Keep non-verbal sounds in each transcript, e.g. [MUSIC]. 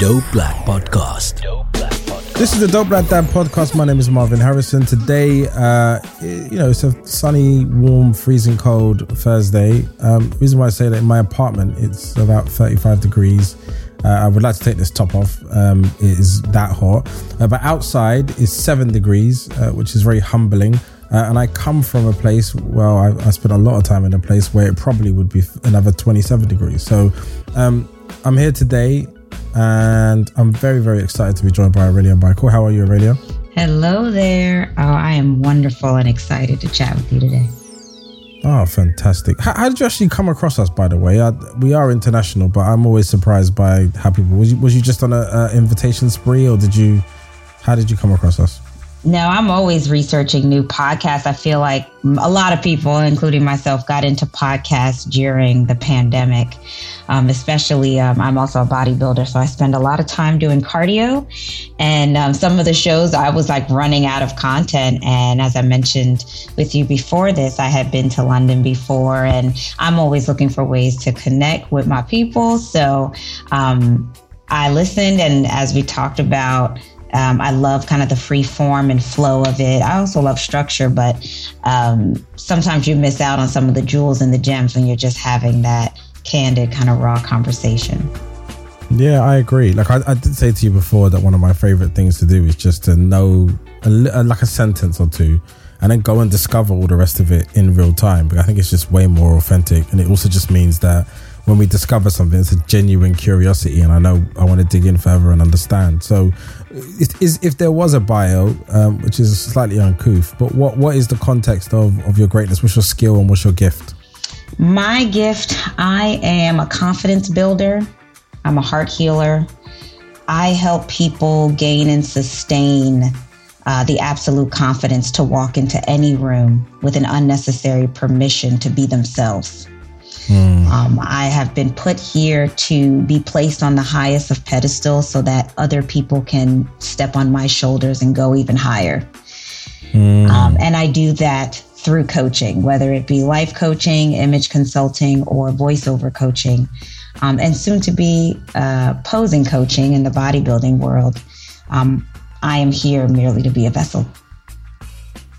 Dope Black Podcast. This is the Dope Black Dad podcast. My name is Marvyn Harrison. Today, uh, you know, it's a sunny, warm, freezing cold Thursday. Um, reason why I say that in my apartment, it's about 35 degrees. Uh, I would like to take this top off. Um, it is that hot. Uh, but outside is seven degrees, uh, which is very humbling. Uh, and I come from a place, well, I, I spent a lot of time in a place where it probably would be another 27 degrees. So um, I'm here today and I'm very, very excited to be joined by Aurelia Michael. How are you, Aurelia? Hello there. Oh, I am wonderful and excited to chat with you today. Oh, fantastic. How, how did you actually come across us, by the way? I, we are international, but I'm always surprised by how people. Was you, was you just on an invitation spree, or did you? How did you come across us? No, I'm always researching new podcasts. I feel like a lot of people, including myself, got into podcasts during the pandemic. Um, especially, um, I'm also a bodybuilder, so I spend a lot of time doing cardio. And um, some of the shows, I was like running out of content. And as I mentioned with you before this, I had been to London before, and I'm always looking for ways to connect with my people. So um, I listened, and as we talked about, um, I love kind of the free form and flow of it. I also love structure, but um, sometimes you miss out on some of the jewels and the gems when you're just having that candid, kind of raw conversation. Yeah, I agree. Like I, I did say to you before that one of my favorite things to do is just to know a, a, like a sentence or two, and then go and discover all the rest of it in real time. But I think it's just way more authentic, and it also just means that when we discover something, it's a genuine curiosity, and I know I want to dig in further and understand. So, is, if there was a bio, um, which is slightly uncouth, but what what is the context of of your greatness? What's your skill and what's your gift? My gift I am a confidence builder, I'm a heart healer. I help people gain and sustain uh, the absolute confidence to walk into any room with an unnecessary permission to be themselves. Um, I have been put here to be placed on the highest of pedestals so that other people can step on my shoulders and go even higher. Um, and I do that through coaching, whether it be life coaching, image consulting, or voiceover coaching, um, and soon to be uh, posing coaching in the bodybuilding world. Um, I am here merely to be a vessel.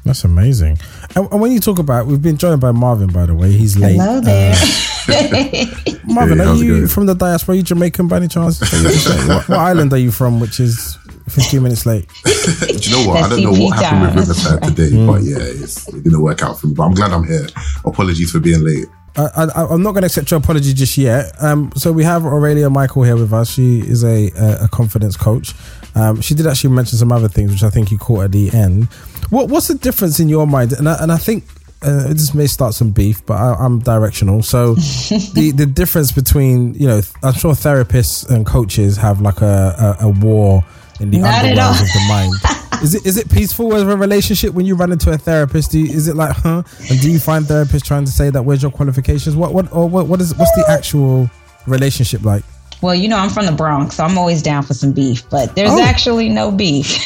That's amazing. And, and when you talk about, we've been joined by Marvin, by the way. He's late. Hello there. [LAUGHS] Marvin, Hey, are you going? from the diaspora? Are you Jamaican by any chance? [LAUGHS] what, what island are you from? Which is 15 minutes late. [LAUGHS] Do you know what? I don't know what CP happened with time. Riverside today, but yeah, it's, it didn't work out for me. But I'm glad I'm here. Apologies for being late. I, I, I'm not going to accept your apology just yet. Um, so we have Aurelia Michael here with us. She is a, a, a confidence coach. Um, she did actually mention some other things, which I think you caught at the end. What What's the difference in your mind? And I, and I think uh, this may start some beef, but I, I'm directional. So [LAUGHS] the the difference between you know, I'm sure therapists and coaches have like a a, a war in the Not underworld of the mind. [LAUGHS] Is it is it peaceful with a relationship when you run into a therapist? Do you, is it like huh? And do you find therapists trying to say that where's your qualifications? What what or what, what is what's the actual relationship like? Well, you know, I'm from the Bronx, so I'm always down for some beef, but there's Oh. actually no beef. [LAUGHS]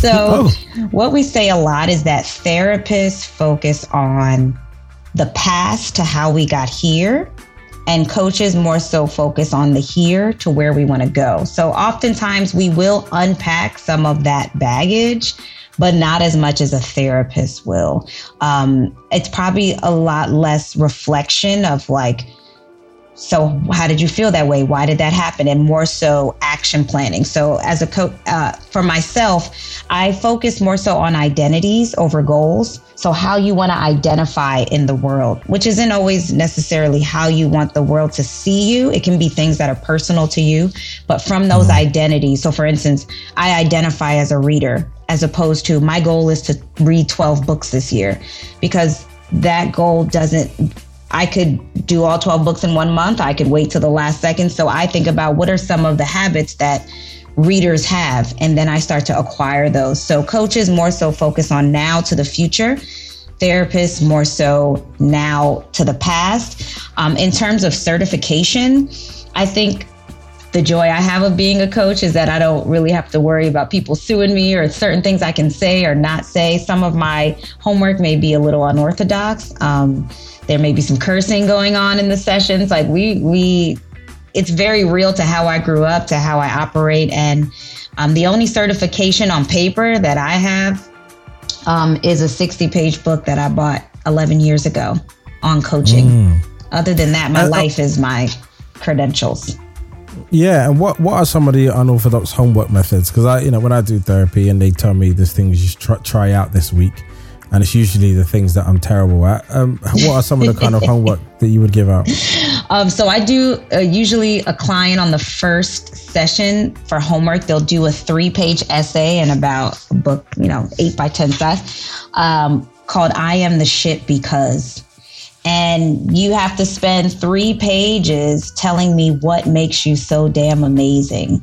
so, [LAUGHS] Oh. what we say a lot is that therapists focus on the past to how we got here and coaches more so focus on the here to where we want to go. So oftentimes we will unpack some of that baggage, but not as much as a therapist will. Um, it's probably a lot less reflection of like, so how did you feel that way? Why did that happen? And more so action planning. So as a coach uh, for myself i focus more so on identities over goals. So how you want to identify in the world which isn't always necessarily how you want the world to see you. It can be things that are personal to you but from those mm-hmm. identities so for instance i identify as a reader as opposed to my goal is to read 12 books this year because that goal doesn't I could do all 12 books in one month. I could wait till the last second. So I think about what are some of the habits that readers have, and then I start to acquire those. So coaches more so focus on now to the future, therapists more so now to the past. Um, in terms of certification, I think the joy I have of being a coach is that I don't really have to worry about people suing me or certain things I can say or not say. Some of my homework may be a little unorthodox. Um, there may be some cursing going on in the sessions. Like we we it's very real to how I grew up, to how I operate. And um, the only certification on paper that I have um, is a 60 page book that I bought 11 years ago on coaching. Mm. Other than that, my uh, life is my credentials. Yeah, and what what are some of the unorthodox homework methods? Because I, you know, when I do therapy and they tell me there's things you should try, try out this week, and it's usually the things that I'm terrible at. Um, [LAUGHS] what are some of the kind of homework [LAUGHS] that you would give out? Um, so I do uh, usually a client on the first session for homework. They'll do a three-page essay and about a book, you know, eight by ten size, um, called "I Am the Shit Because." And you have to spend three pages telling me what makes you so damn amazing.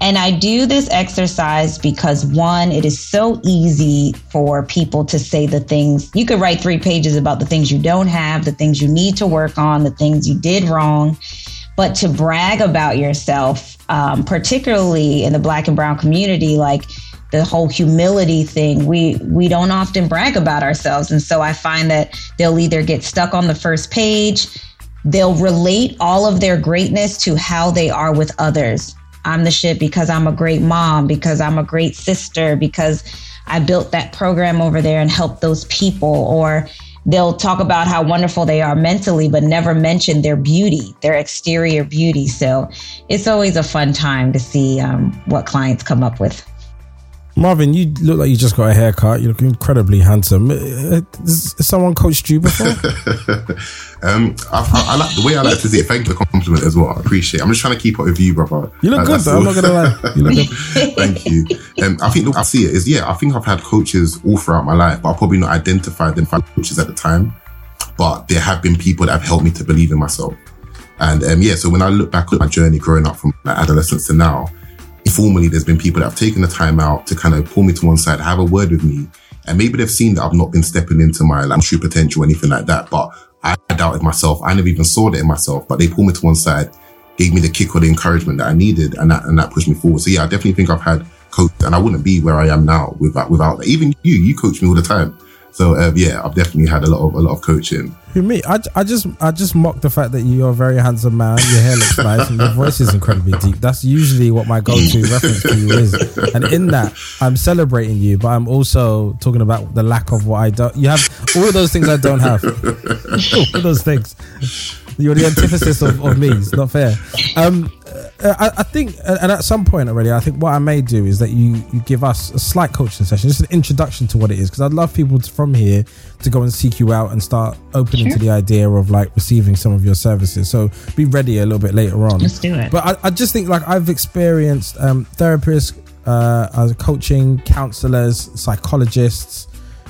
And I do this exercise because one, it is so easy for people to say the things you could write three pages about the things you don't have, the things you need to work on, the things you did wrong. But to brag about yourself, um, particularly in the black and brown community, like the whole humility thing we we don't often brag about ourselves. And so i find that they'll either get stuck on the first page they'll relate all of their greatness to how they are with others. I'm the shit because i'm a great mom because i'm a great sister because i built that program over there and helped those people. Or they'll talk about how wonderful they are mentally but never mention their beauty their exterior beauty. So it's always a fun time to see um, what clients come up with Marvin, you look like you just got a haircut. You look incredibly handsome. Uh, has, someone coached you before? [LAUGHS] um, I, I, I, like the way I like to see it. Thank you for the compliment as well. I appreciate. it. I'm just trying to keep up with you, brother. You look good. Though, I'm not gonna lie. You look [LAUGHS] good. Thank you. Um, I think the way I see it is, yeah, I think I've had coaches all throughout my life, but I probably not identified them as coaches at the time. But there have been people that have helped me to believe in myself. And um, yeah, so when I look back at my journey growing up from like, adolescence to now, informally, there's been people that have taken the time out to kind of pull me to one side, have a word with me. And maybe they've seen that I've not been stepping into my like, true potential or anything like that. But I doubted myself. I never even saw that in myself, but they pulled me to one side, gave me the kick or the encouragement that I needed. And that, and that pushed me forward. So yeah, I definitely think I've had coach and I wouldn't be where I am now without, without that. Even you, you coach me all the time. So uh, yeah, I've definitely had a lot of a lot of coaching. Who me? I, I just I just mock the fact that you're a very handsome man. Your hair looks [LAUGHS] nice, and your voice is incredibly deep. That's usually what my go-to [LAUGHS] reference to you is. And in that, I'm celebrating you, but I'm also talking about the lack of what I don't. You have all those things I don't have. [LAUGHS] all those things. You're the antithesis of, of me. It's not fair. Um, I, I, think, and at some point already, I think what I may do is that you you give us a slight coaching session, just an introduction to what it is, because I'd love people to, from here to go and seek you out and start opening sure. to the idea of like receiving some of your services. So be ready a little bit later on. Let's do it. But I, I just think like I've experienced um, therapists, uh, as coaching counselors, psychologists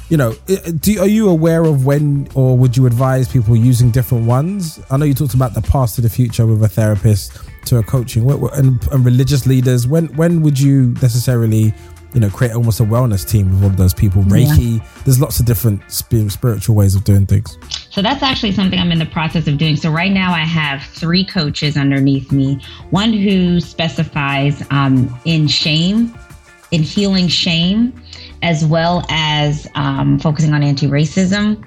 you know, do, are you aware of when or would you advise people using different ones? I know you talked about the past to the future with a therapist to a coaching and, and religious leaders. When when would you necessarily, you know, create almost a wellness team with all of those people? Reiki. Yeah. There's lots of different spiritual ways of doing things. So that's actually something I'm in the process of doing. So right now I have three coaches underneath me. One who specifies um, in shame, in healing shame as well as um, focusing on anti racism.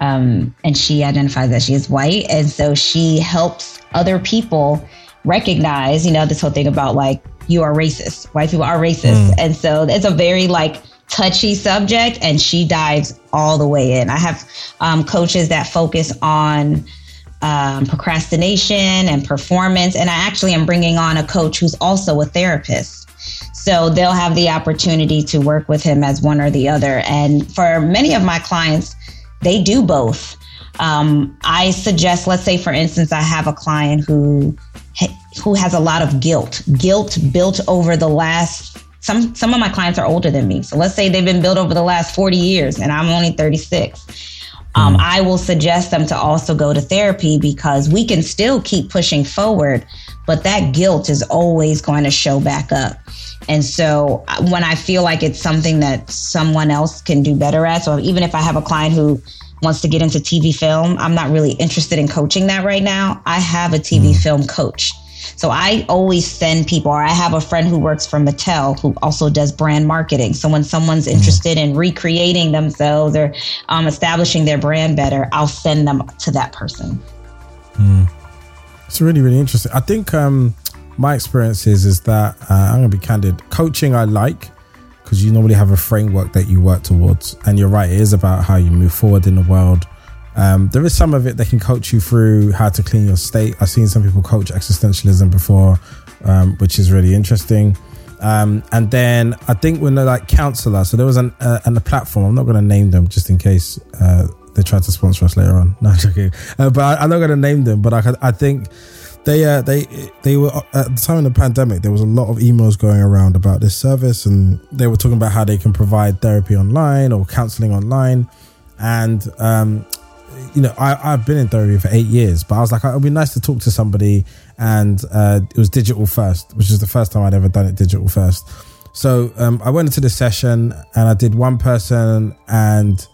Um, and she identifies that she is white. And so she helps other people recognize, you know, this whole thing about like, you are racist. White people are racist. And so it's a very like touchy subject, and she dives all the way in. I have um, coaches that focus on um, procrastination and performance. And I actually am bringing on a coach who's also a therapist. So they'll have the opportunity to work with him as one or the other. And for many of my clients, they do both. Um, I suggest, let's say, for instance, I have a client who who has a lot of guilt, guilt built over the last. Some some of my clients are older than me, so let's say they've been built over the last forty years, and I'm only thirty six. Um, I will suggest them to also go to therapy because we can still keep pushing forward, but that guilt is always going to show back up. And so uh, when I feel like it's something that someone else can do better at, so even if I have a client who wants to get into TV film, I'm not really interested in coaching that right now. I have a TV film coach. So I always send people, or I have a friend who works for Mattel who also does brand marketing. So when someone's interested in recreating themselves or um, establishing their brand better, I'll send them to that person. It's really, really interesting. I think um, my experience is is that uh, I'm going to be candid. Coaching, I like because you normally have a framework that you work towards, and you're right. It is about how you move forward in the world. Um, there is some of it that can coach you through how to clean your state. I've seen some people coach existentialism before, um, which is really interesting. Um, and then I think when they're like counselor, so there was an uh, and a platform. I'm not going to name them just in case uh, they try to sponsor us later on. [LAUGHS] No, I'm joking. Uh, but I, I'm not going to name them. But I, I think they uh, they they were at the time of the pandemic. There was a lot of emails going around about this service, and they were talking about how they can provide therapy online or counseling online. And um, you know, I, I've been in therapy for eight years, but I was like, it would be nice to talk to somebody. And uh, it was digital first, which is the first time I'd ever done it digital first. So um, I went into the session and I did one person, and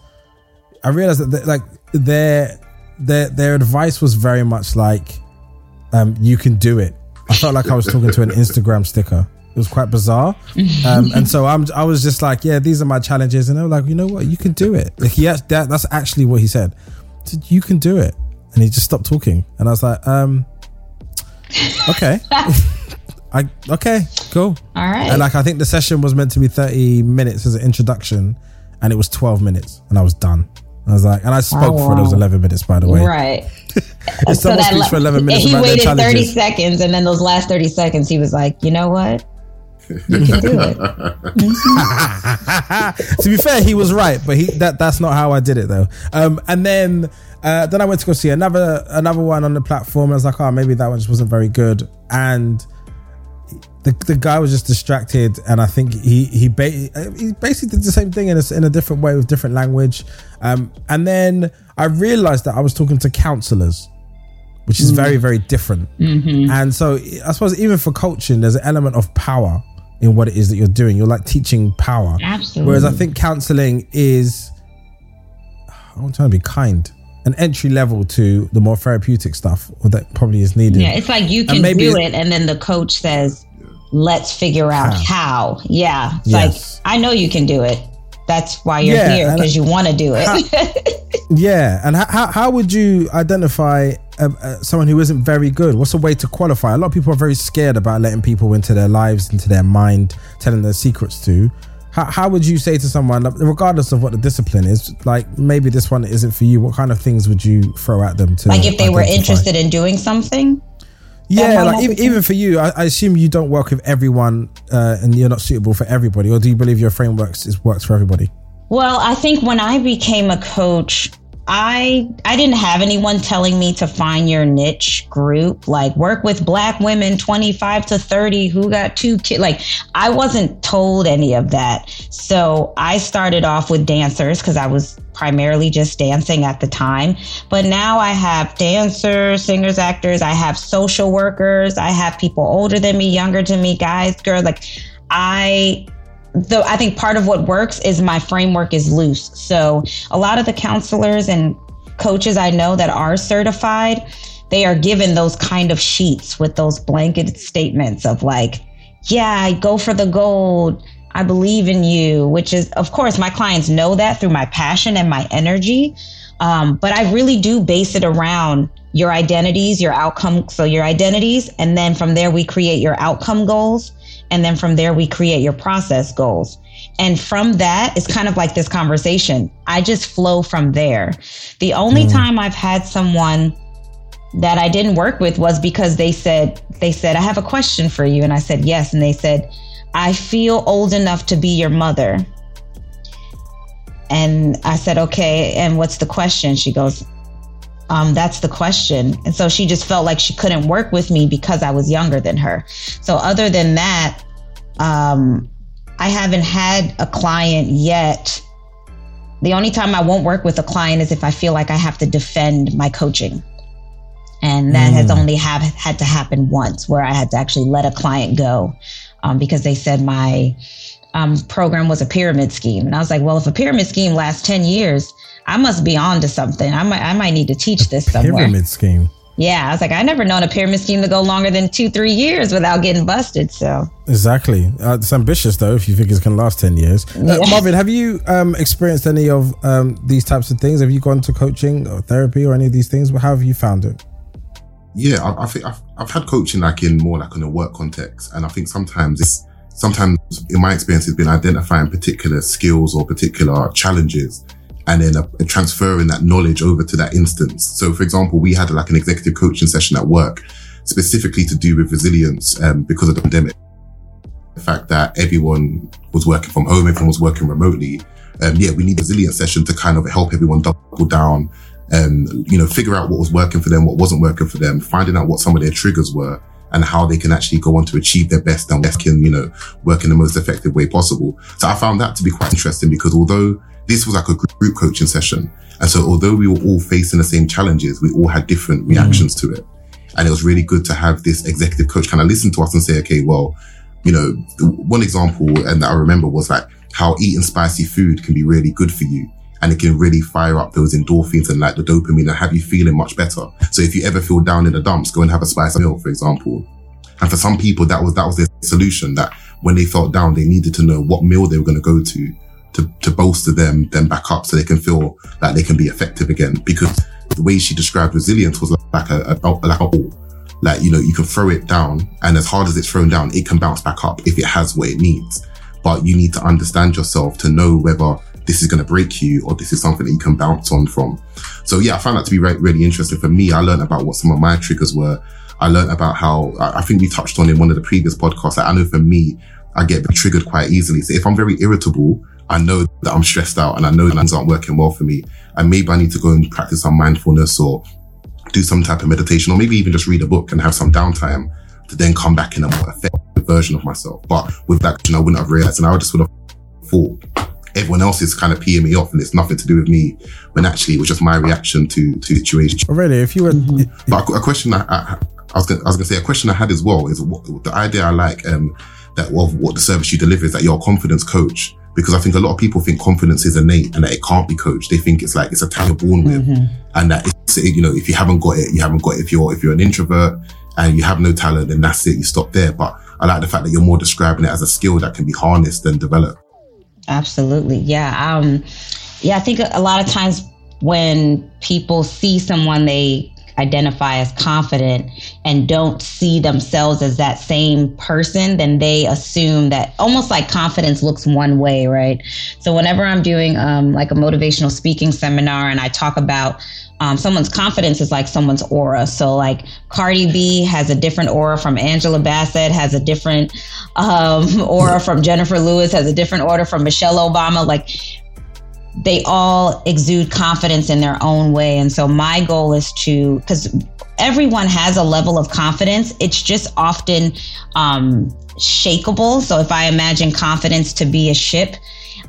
I realized that like their their their advice was very much like, um, "You can do it." I felt like I was talking to an [LAUGHS] Instagram sticker. It was quite bizarre, um, and so I'm I was just like, "Yeah, these are my challenges," and they were like, "You know what? You can do it." Like, he that that's actually what he said. He said, "You can do it," and he just stopped talking, and I was like, um, "Okay." [LAUGHS] I okay, cool. All right. And like I think the session was meant to be 30 minutes as an introduction, and it was 12 minutes, and I was done. I was like, and I spoke Oh, for those 11 minutes, by the way. Right. [LAUGHS] If someone that speaks for 11 minutes and he waited 30 seconds, and then those last 30 seconds, he was like, you know what? You can do it. [LAUGHS] to be fair, he was right, but he that that's not how I did it though. Um, and then uh, then I went to go see another another one on the platform. I was like, oh, maybe that one just wasn't very good, and the, the guy was just distracted, and I think he he, ba- he basically did the same thing in a, in a different way with different language. Um, and then I realized that I was talking to counselors, which is very very different. And so I suppose even for coaching, there's an element of power in what it is that you're doing. You're like teaching power. Absolutely. Whereas I think counseling is, I'm trying to be kind, an entry level to the more therapeutic stuff that probably is needed. Yeah, it's like you can maybe do it, and then the coach says, "Let's figure out how." Yeah, Yes. like I know you can do it. That's why you're Yeah, here because you want to do it. [LAUGHS] Yeah, and how, how, how would you identify uh, uh, someone who isn't very good? What's a way to qualify? A lot of people are very scared about letting people into their lives, into their mind, telling their secrets to. How, how would you say to someone, regardless of what the discipline is, like maybe this one isn't for you? What kind of things would you throw at them to? like if they were interested in doing something. Yeah, like even, even for you, I, I assume you don't work with everyone, uh, and you're not suitable for everybody. Or do you believe your framework is works for everybody? Well, I think when I became a coach, I I didn't have anyone telling me to find your niche group, like work with black women 25 to 30 who got two kids. Like I wasn't told any of that. So I started off with dancers because I was primarily just dancing at the time. But now I have dancers, singers, actors, I have social workers, I have people older than me, younger than me, guys, girls. Like I though I think part of what works is my framework is loose. So a lot of the counselors and coaches I know that are certified, they are given those kind of sheets with those blanket statements of like, yeah, go for the gold. I believe in you, which is, of course, my clients know that through my passion and my energy. Um, but I really do base it around your identities, your outcome. So your identities, and then from there we create your outcome goals, and then from there we create your process goals. And from that, it's kind of like this conversation. I just flow from there. The only mm. time I've had someone that I didn't work with was because they said, they said, I have a question for you. And I said, yes. And they said, I feel old enough to be your mother. And I said, okay. And what's the question? She goes, um, that's the question. And so she just felt like she couldn't work with me because I was younger than her. So other than that, um, I haven't had a client yet. The only time I won't work with a client is if I feel like I have to defend my coaching. And that mm. has only have had to happen once where I had to actually let a client go um, because they said my um, program was a pyramid scheme. And I was like, well, if a pyramid scheme lasts 10 years, I must be on to something. I might, I might need to teach this somewhere. Pyramid scheme. Yeah, I was like, I never known a pyramid scheme to go longer than two, three years without getting busted. So exactly, uh, it's ambitious though. If you think it's going to last ten years, yeah. uh, Marvin, have you um, experienced any of um, these types of things? Have you gone to coaching or therapy or any of these things? How have you found it? Yeah, I, I think I've, I've had coaching like in more like in a work context, and I think sometimes it's sometimes in my experience has been identifying particular skills or particular challenges and then uh, transferring that knowledge over to that instance. So, for example, we had like an executive coaching session at work specifically to do with resilience um, because of the pandemic. The fact that everyone was working from home, everyone was working remotely. Um, yeah, we need a resilience session to kind of help everyone double down, and, you know, figure out what was working for them, what wasn't working for them, finding out what some of their triggers were and how they can actually go on to achieve their best and best can, you know, work in the most effective way possible. So I found that to be quite interesting because although this was like a group coaching session. And so although we were all facing the same challenges, we all had different mm. reactions mm. to it. And it was really good to have this executive coach kind of listen to us and say, okay, well, you know, one example and that I remember was like how eating spicy food can be really good for you and it can really fire up those endorphins and like the dopamine and have you feeling much better. So if you ever feel down in the dumps, go and have a spicy meal, for example. And for some people, that was, that was their solution that when they felt down, they needed to know what meal they were going to go to to, to bolster them them back up so they can feel like they can be effective again. Because the way she described resilience was like a, a like a ball. Like, you know, you can throw it down and as hard as it's thrown down, it can bounce back up if it has what it needs. But you need to understand yourself to know whether this is going to break you or this is something that you can bounce on from. So yeah, I found that to be really, really interesting. For me, I learned about what some of my triggers were. I learned about how I think we touched on in one of the previous podcasts. Like I know for me, I get triggered quite easily. So if I'm very irritable, I know that I'm stressed out and I know things aren't working well for me. And maybe I need to go and practice some mindfulness or do some type of meditation or maybe even just read a book and have some downtime to then come back in a more effective version of myself. But with that, I wouldn't have realized and I would just would have thought everyone else is kind of peeing me off and it's nothing to do with me when actually it was just my reaction to, to the situation. Already, if you were, mm-hmm. but a, question I, I, I was gonna, I was gonna say a question I had as well is what, the idea I like, um, that of what the service you deliver is that you're a confidence coach because I think a lot of people think confidence is innate and that it can't be coached. They think it's like it's a talent born with, mm-hmm. and that it's you know if you haven't got it, you haven't got it. If you're if you're an introvert and you have no talent, then that's it. You stop there. But I like the fact that you're more describing it as a skill that can be harnessed and developed. Absolutely, yeah. Um, yeah, I think a lot of times when people see someone they identify as confident and don't see themselves as that same person, then they assume that almost like confidence looks one way, right? So whenever I'm doing um, like a motivational speaking seminar and I talk about um, someone's confidence is like someone's aura. So like Cardi B has a different aura from Angela Bassett, has a different um, [LAUGHS] aura from Jennifer Lewis, has a different aura from Michelle Obama. Like they all exude confidence in their own way. And so my goal is to, because everyone has a level of confidence, it's just often um, shakable. So if I imagine confidence to be a ship,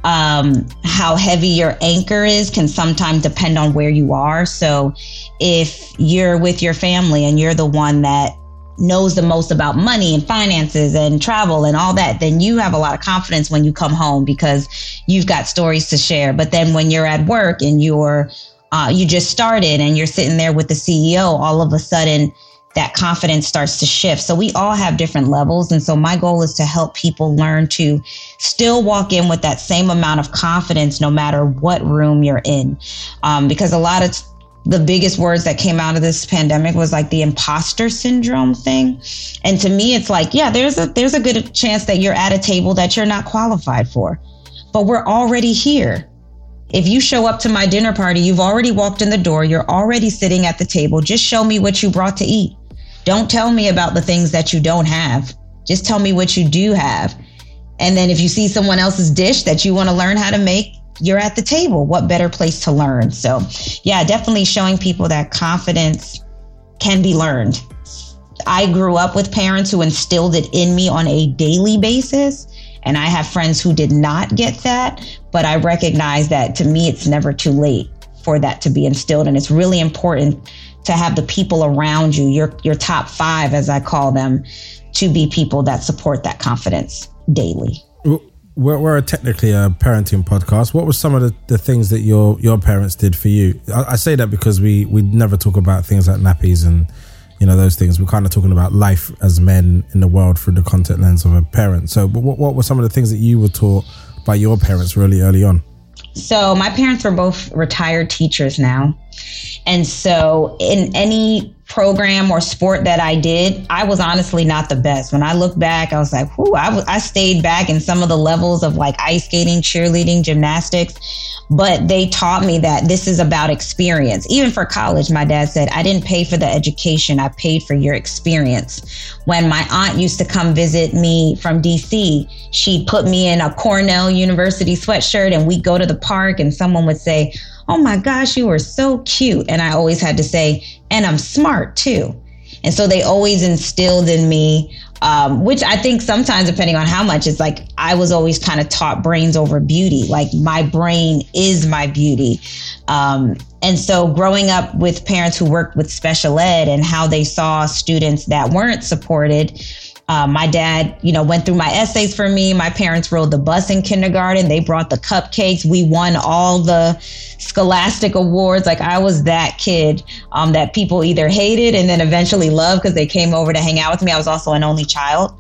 um, how heavy your anchor is can sometimes depend on where you are. So if you're with your family and you're the one that knows the most about money and finances and travel and all that, then you have a lot of confidence when you come home because you've got stories to share. But then when you're at work and you're uh, you just started and you're sitting there with the CEO, all of a sudden that confidence starts to shift. So we all have different levels. And so my goal is to help people learn to still walk in with that same amount of confidence no matter what room you're in. Um, because a lot of t- the biggest words that came out of this pandemic was like the imposter syndrome thing. And to me, it's like, yeah, there's a there's a good chance that you're at a table that you're not qualified for. But we're already here. If you show up to my dinner party, you've already walked in the door, you're already sitting at the table. Just show me what you brought to eat. Don't tell me about the things that you don't have. Just tell me what you do have. And then if you see someone else's dish that you want to learn how to make, you're at the table. What better place to learn? So, yeah, definitely showing people that confidence can be learned. I grew up with parents who instilled it in me on a daily basis. And I have friends who did not get that, but I recognize that to me, it's never too late for that to be instilled. And it's really important to have the people around you, your, your top five, as I call them, to be people that support that confidence daily we're, we're technically a parenting podcast. What were some of the, the things that your your parents did for you? I, I, say that because we we never talk about things like nappies and you know those things. We're kind of talking about life as men in the world through the content lens of a parent. So, what what were some of the things that you were taught by your parents really early on? So, my parents were both retired teachers now. And so, in any program or sport that I did, I was honestly not the best. When I look back, I was like, whoo, I, w- I stayed back in some of the levels of like ice skating, cheerleading, gymnastics. But they taught me that this is about experience. Even for college, my dad said, I didn't pay for the education, I paid for your experience. When my aunt used to come visit me from DC, she'd put me in a Cornell University sweatshirt and we'd go to the park and someone would say, Oh my gosh, you are so cute. And I always had to say, and I'm smart too. And so they always instilled in me, um, which I think sometimes, depending on how much, it's like I was always kind of taught brains over beauty. Like my brain is my beauty. Um, and so growing up with parents who worked with special ed and how they saw students that weren't supported, uh, my dad, you know, went through my essays for me. My parents rode the bus in kindergarten. They brought the cupcakes. We won all the scholastic awards. Like I was that kid um, that people either hated and then eventually loved because they came over to hang out with me. I was also an only child.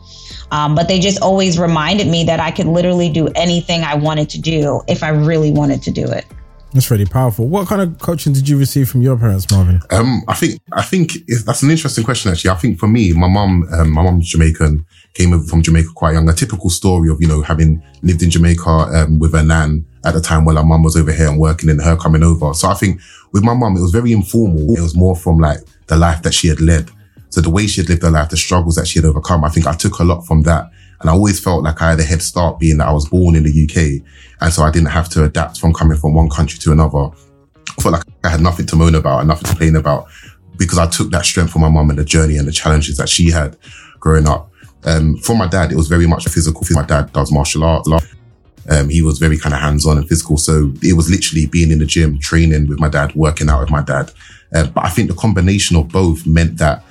Um, but they just always reminded me that I could literally do anything I wanted to do if I really wanted to do it. That's really powerful. What kind of coaching did you receive from your parents, Marvin? Um, I think I think that's an interesting question. Actually, I think for me, my mom, um, my mom's Jamaican, came over from Jamaica quite young. A typical story of you know having lived in Jamaica um, with her nan at the time while our mum was over here and working, and her coming over. So I think with my mum, it was very informal. It was more from like the life that she had led. So the way she had lived her life, the struggles that she had overcome, I think I took a lot from that. And I always felt like I had a head start being that I was born in the UK. And so I didn't have to adapt from coming from one country to another. I felt like I had nothing to moan about and nothing to complain about because I took that strength from my mum and the journey and the challenges that she had growing up. Um, for my dad, it was very much a physical. Thing. My dad does martial arts. Um, he was very kind of hands on and physical. So it was literally being in the gym, training with my dad, working out with my dad. Uh, but I think the combination of both meant that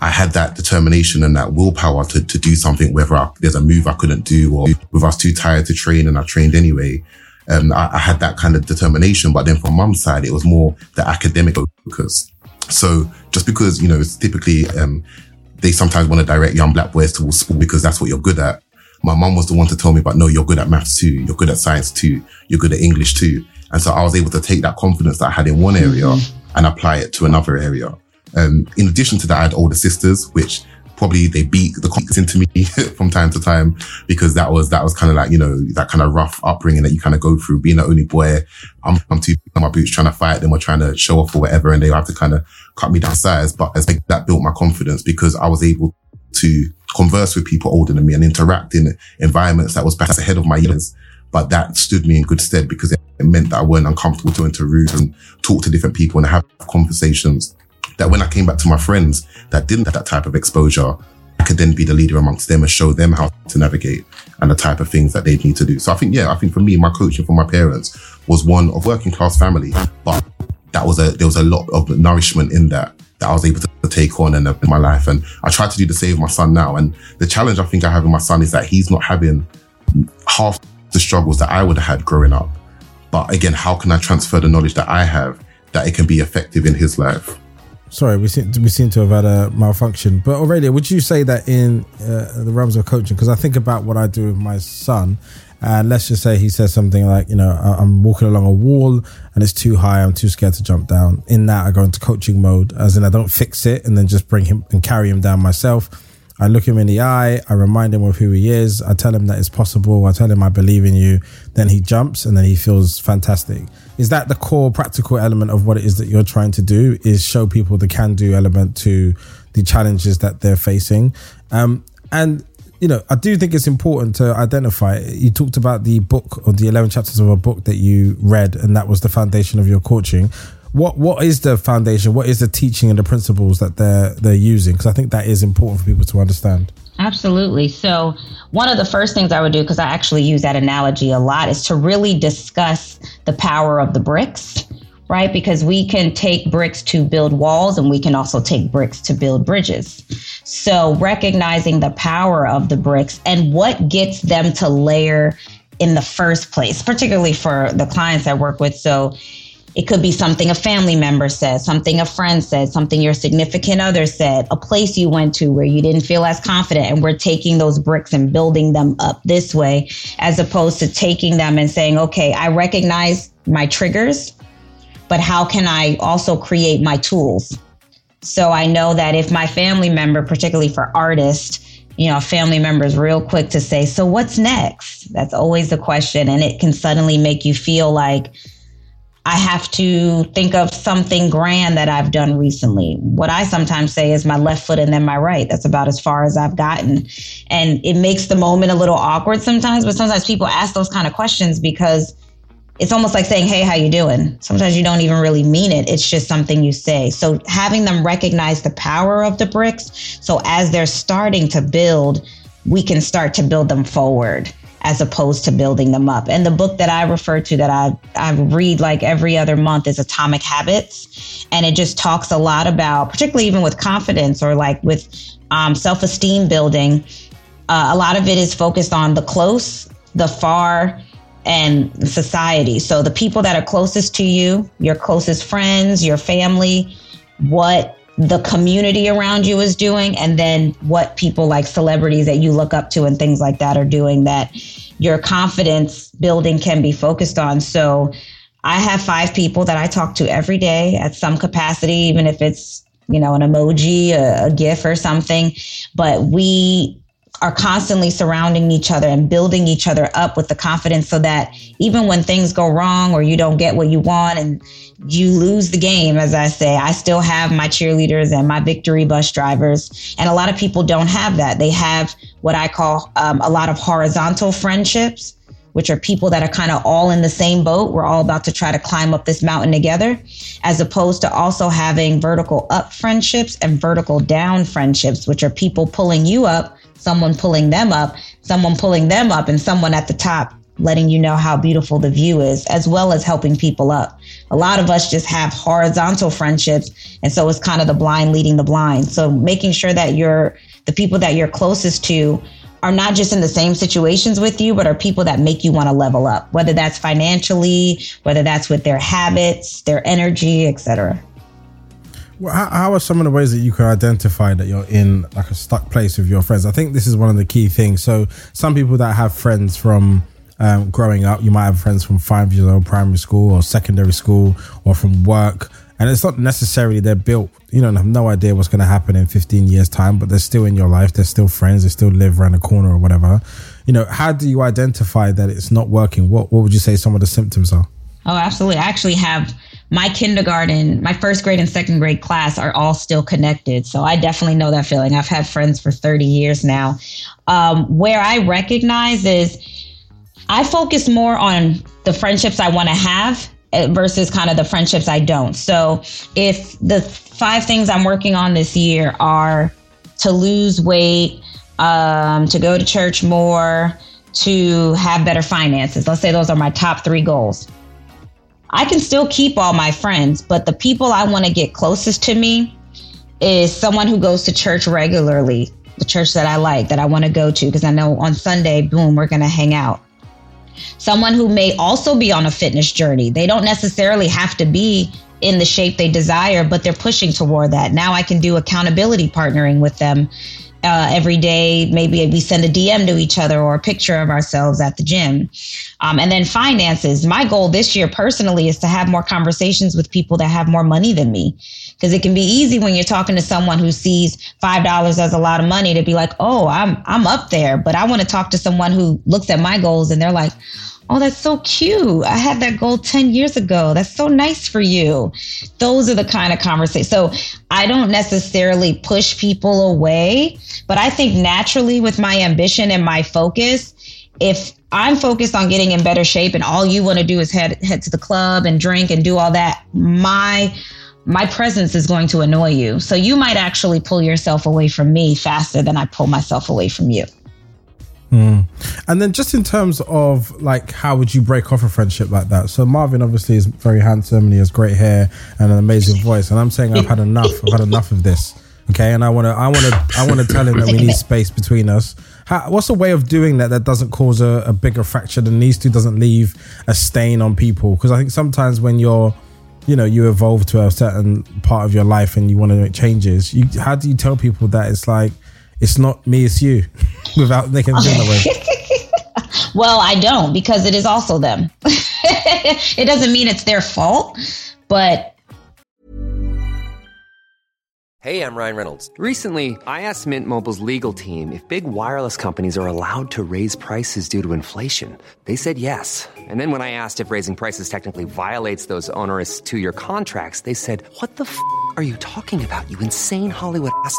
I had that determination and that willpower to, to do something, whether I, there's a move I couldn't do or if I was too tired to train and I trained anyway. Um, I, I, had that kind of determination. But then from mum's side, it was more the academic focus. So just because, you know, it's typically, um, they sometimes want to direct young black boys towards school because that's what you're good at. My mum was the one to tell me, but no, you're good at maths too. You're good at science too. You're good at English too. And so I was able to take that confidence that I had in one area mm-hmm. and apply it to another area. Um, in addition to that, I had older sisters, which probably they beat the confidence into me [LAUGHS] from time to time because that was that was kind of like you know that kind of rough upbringing that you kind of go through. Being the only boy i'm i'm too on my boots trying to fight them or trying to show off or whatever and they have to kind of cut me down size. But as like, that built my confidence because i was able to converse with people older than me and interact in environments that was perhaps ahead of my years. But that stood me in good stead because it meant that i weren't uncomfortable to enter rooms and talk to different people and have conversations that when I came back to my friends that didn't have that type of exposure, I could then be the leader amongst them and show them how to navigate and the type of things that they need to do. So I think, yeah, I think for me, my coaching for my parents was one of working class family, but that was a, there was a lot of nourishment in that that I was able to, take on in, in my life. And I try to do the same with my son now. And the challenge I think I have with my son is that he's not having half the struggles that I would have had growing up. But again, how can I transfer the knowledge that I have that it can be effective in his life? Sorry, we seem we seem to have had a malfunction. But Aurelia, would you say that in uh, the realms of coaching? Because I think about what I do with my son, and let's just say he says something like, you know, I'm walking along a wall and it's too high, I'm too scared to jump down. In that, I go into coaching mode, as in I don't fix it and then just bring him and carry him down myself. I look him in the eye. I remind him of who he is. I tell him that it's possible. I tell him I believe in you. Then he jumps and then he feels fantastic. Is that the core practical element of what it is that you're trying to do? Is show people the can do element to the challenges that they're facing. Um, and you know, I do think it's important to identify. You talked about the book or the 11 chapters of a book that you read, and that was the foundation of your coaching what what is the foundation? What is the teaching and the principles that they're they're using? Because I think that is important for people to understand. Absolutely. So, one of the first things I would do, because I actually use that analogy a lot, is to really discuss the power of the bricks, right? Because we can take bricks to build walls and we can also take bricks to build bridges. So, recognizing the power of the bricks and what gets them to layer in the first place, particularly for the clients I work with. So, it could be something a family member said, something a friend said, something your significant other said, a place you went to where you didn't feel as confident. And we're taking those bricks and building them up this way, as opposed to taking them and saying, okay, I recognize my triggers, but how can I also create my tools? So I know that if my family member, particularly for artists, you know, family member is real quick to say, so what's next? That's always the question. And it can suddenly make you feel like, I have to think of something grand that I've done recently. What I sometimes say is my left foot and then my right. That's about as far as I've gotten. And it makes the moment a little awkward sometimes, but sometimes people ask those kind of questions because it's almost like saying, Hey, how you doing? Sometimes you don't even really mean it. It's just something you say. So having them recognize the power of the bricks. So as they're starting to build, we can start to build them forward as opposed to building them up. And the book that I refer to that I, I read like every other month is Atomic Habits. And it just talks a lot about, particularly even with confidence or like with um, self esteem building, uh, a lot of it is focused on the close, the far, and society. So the people that are closest to you, your closest friends, your family, what the community around you is doing and then what people like celebrities that you look up to and things like that are doing that your confidence building can be focused on. So I have five people that I talk to every day at some capacity, even if it's, you know, an emoji, a, a GIF or something. But we are constantly surrounding each other and building each other up with the confidence so that even when things go wrong or you don't get what you want and you lose the game, as I say, I still have my cheerleaders and my victory bus drivers. And a lot of people don't have that. They have what I call um, a lot of horizontal friendships, which are people that are kind of all in the same boat. We're all about to try to climb up this mountain together, as opposed to also having vertical up friendships and vertical down friendships, which are people pulling you up someone pulling them up, someone pulling them up, and someone at the top letting you know how beautiful the view is, as well as helping people up. A lot of us just have horizontal friendships, and so it's kind of the blind leading the blind. So making sure that you're the people that you're closest to are not just in the same situations with you, but are people that make you want to level up, whether that's financially, whether that's with their habits, their energy, etc. Well, how, how, are some of the ways that you can identify that you're in like a stuck place with your friends? I think this is one of the key things. So, some people that have friends from um, growing up, you might have friends from five years old primary school or secondary school or from work, and it's not necessarily they're built. You don't have no idea what's going to happen in 15 years' time, but they're still in your life. They're still friends. They still live around the corner or whatever. You know, how do you identify that it's not working? What What would you say some of the symptoms are? Oh, absolutely. I actually have my kindergarten, my first grade and second grade class are all still connected. So I definitely know that feeling. I've had friends for 30 years now. Um, where I recognize is I focus more on the friendships I want to have eh, versus kind of the friendships I don't. So if the five things I'm working on this year are to lose weight, um, to go to church more, to have better finances, let's say those are my top three goals I can still keep all my friends, but the people I want to get closest to me is someone who goes to church regularly, the church that I like, that I want to go to, because I know on Sunday, boom, we're going to hang out. Someone who may also be on a fitness journey. They don't necessarily have to be in the shape they desire, but they're pushing toward that. Now I can do accountability partnering with them uh, every day. Maybe we send a DM to each other or a picture of ourselves at the gym. Um, and then finances. My goal this year personally is to have more conversations with people that have more money than me. Because it can be easy when you're talking to someone who sees five dollars as a lot of money to be like, oh, I'm I'm up there. But I want to talk to someone who looks at my goals and they're like, Oh, that's so cute. I had that goal 10 years ago. That's so nice for you. Those are the kind of conversations. So I don't necessarily push people away, but I think naturally with my ambition and my focus, if I'm focused on getting in better shape and all you want to do is head head to the club and drink and do all that, my my presence is going to annoy you. So you might actually pull yourself away from me faster than I pull myself away from you. Mm. And then just in terms of like how would you break off a friendship like that? So Marvyn obviously is very handsome and he has great hair and an amazing voice. And I'm saying I've had enough. I've had enough of this. Okay, and I want to, I want to, I want to tell him that we need space between us. How, what's a way of doing that that doesn't cause a, a bigger fracture than these two? Doesn't leave a stain on people? Because I think sometimes when you're, you know, you evolve to a certain part of your life and you want to make changes, you how do you tell people that it's like it's not me, it's you, [LAUGHS] without making them feel that way? well, I don't because it is also them. [LAUGHS] it doesn't mean it's their fault, but. Hey, I'm Ryan Reynolds. Recently, I asked Mint Mobile's legal team if big wireless companies are allowed to raise prices due to inflation. They said yes. And then when I asked if raising prices technically violates those onerous two year contracts, they said, What the f are you talking about, you insane Hollywood ass?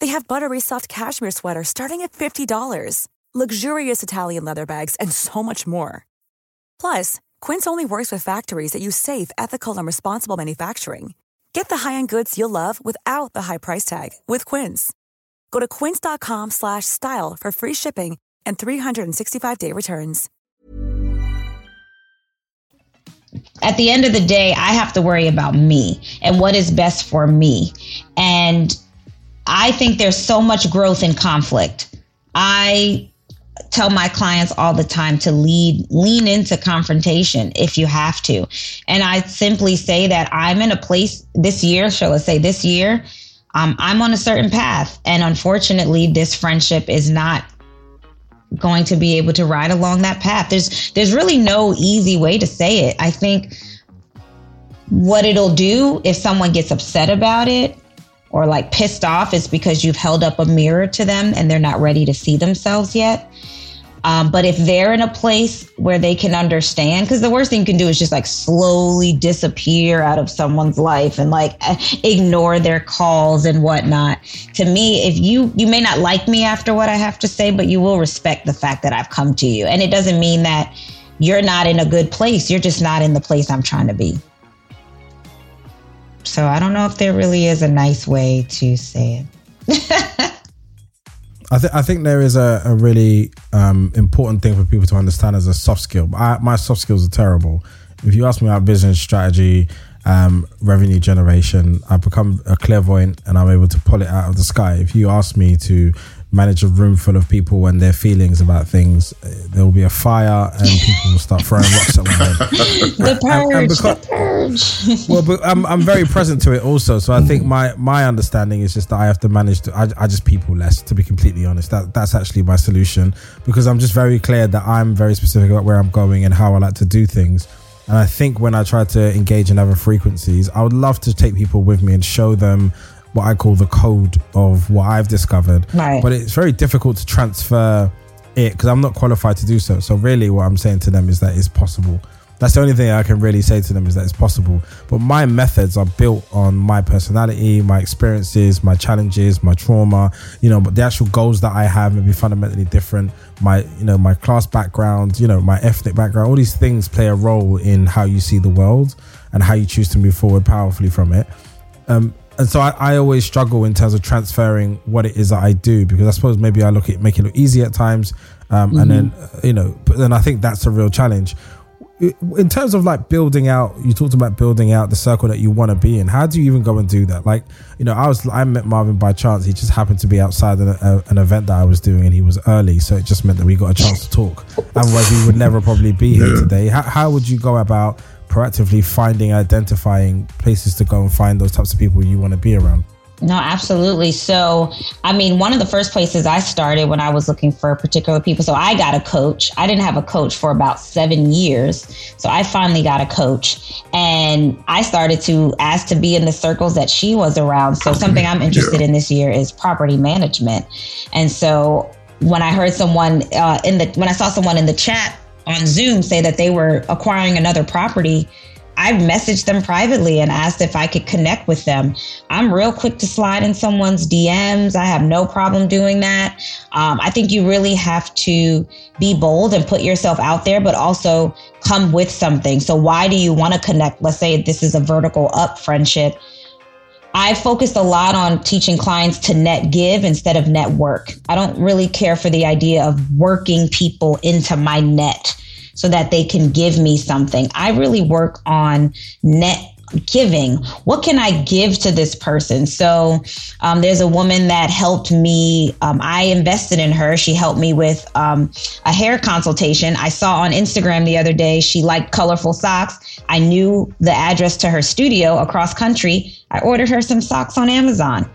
They have buttery soft cashmere sweaters starting at $50, luxurious Italian leather bags, and so much more. Plus, Quince only works with factories that use safe, ethical, and responsible manufacturing. Get the high-end goods you'll love without the high price tag with Quince. Go to quince.com/style for free shipping and 365-day returns. At the end of the day, I have to worry about me and what is best for me. And I think there's so much growth in conflict. I tell my clients all the time to lead lean into confrontation if you have to. And I simply say that I'm in a place this year, shall I say this year, um, I'm on a certain path. And unfortunately, this friendship is not going to be able to ride along that path. There's there's really no easy way to say it. I think what it'll do if someone gets upset about it or like pissed off is because you've held up a mirror to them and they're not ready to see themselves yet. Um, but if they're in a place where they can understand, because the worst thing you can do is just like slowly disappear out of someone's life and like ignore their calls and whatnot. To me, if you you may not like me after what I have to say, but you will respect the fact that I've come to you, and it doesn't mean that you're not in a good place. You're just not in the place I'm trying to be. So I don't know if there really is a nice way to say it. I, th- I think there is a, a really um, important thing for people to understand as a soft skill. I, my soft skills are terrible. If you ask me about business strategy, um, revenue generation, I've become a clairvoyant and I'm able to pull it out of the sky. If you ask me to manage a room full of people and their feelings about things, uh, there will be a fire and people will start throwing rocks at one another. [LAUGHS] the purge, and, and because, the purge. [LAUGHS] well, but I'm, I'm very present to it also. So I think my my understanding is just that I have to manage to. I, I just people less, to be completely honest. That that's actually my solution because I'm just very clear that I'm very specific about where I'm going and how I like to do things. And I think when I try to engage in other frequencies, I would love to take people with me and show them what I call the code of what I've discovered. Right. But it's very difficult to transfer it because I'm not qualified to do so. So really, what I'm saying to them is that it's possible. That's the only thing I can really say to them is that it's possible. But my methods are built on my personality, my experiences, my challenges, my trauma. You know, but the actual goals that I have may be fundamentally different. My, you know, my class background, you know, my ethnic background. All these things play a role in how you see the world and how you choose to move forward powerfully from it. Um, and so I, I always struggle in terms of transferring what it is that I do because I suppose maybe I look at make it look easy at times, um, and then uh, you know, but then I think that's a real challenge. In terms of like building out, you talked about building out the circle that you want to be in. How do you even go and do that? Like, you know, I was I met Marvyn by chance. He just happened to be outside an, a, an event that I was doing, and he was early, so it just meant that we got a chance to talk. Otherwise, we would never probably be here today. How, how would you go about proactively finding, identifying places to go and find those types of people you want to be around? No, absolutely. So, I mean, one of the first places I started when I was looking for particular people. So, I got a coach. I didn't have a coach for about seven years. So, I finally got a coach and I started to ask to be in the circles that she was around. So, something I'm interested in this year is property management. And so, when I heard someone uh, in the, when I saw someone in the chat on Zoom say that they were acquiring another property, I've messaged them privately and asked if I could connect with them. I'm real quick to slide in someone's DMs. I have no problem doing that. Um, I think you really have to be bold and put yourself out there, but also come with something. So, why do you want to connect? Let's say this is a vertical up friendship. I focused a lot on teaching clients to net give instead of network. I don't really care for the idea of working people into my net so that they can give me something. I really work on net giving. What can I give to this person? So um, there's a woman that helped me. Um, I invested in her. She helped me with um, a hair consultation. I saw on Instagram the other day she liked colorful socks. I knew the address to her studio across country. I ordered her some socks on Amazon.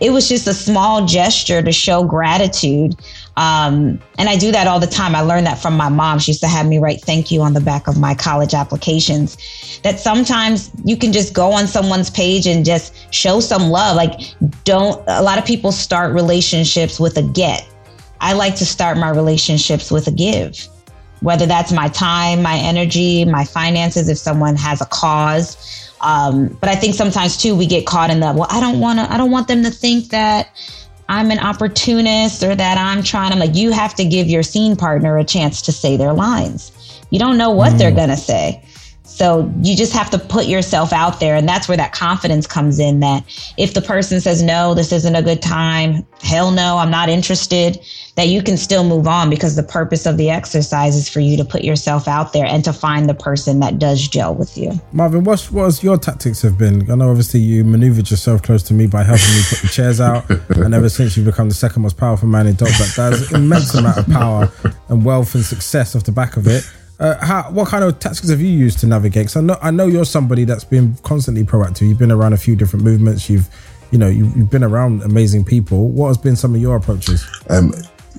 It was just a small gesture to show gratitude. Um, and I do that all the time. I learned that from my mom. She used to have me write thank you on the back of my college applications. That sometimes you can just go on someone's page and just show some love. Like, don't, a lot of people start relationships with a get. I like to start my relationships with a give, whether that's my time, my energy, my finances, if someone has a cause. Um, but I think sometimes too we get caught in the well, I don't want to, I don't want them to think that I'm an opportunist or that I'm trying. I'm like, you have to give your scene partner a chance to say their lines. You don't know what mm. they're gonna say. So you just have to put yourself out there. And that's where that confidence comes in that if the person says, no, this isn't a good time, hell no, I'm not interested, that you can still move on because the purpose of the exercise is for you to put yourself out there and to find the person that does gel with you. Marvyn, what's what your tactics have been? I know obviously you maneuvered yourself close to me by helping me put the chairs out. [LAUGHS] and ever since you've become the second most powerful man in Dope, that there's immense amount of power and wealth and success off the back of it. Uh, how, what kind of tactics have you used to navigate? Because I know I know you're somebody that's been constantly proactive. You've been around a few different movements. You've you know you've, you've been around amazing people. What has been some of your approaches? Um,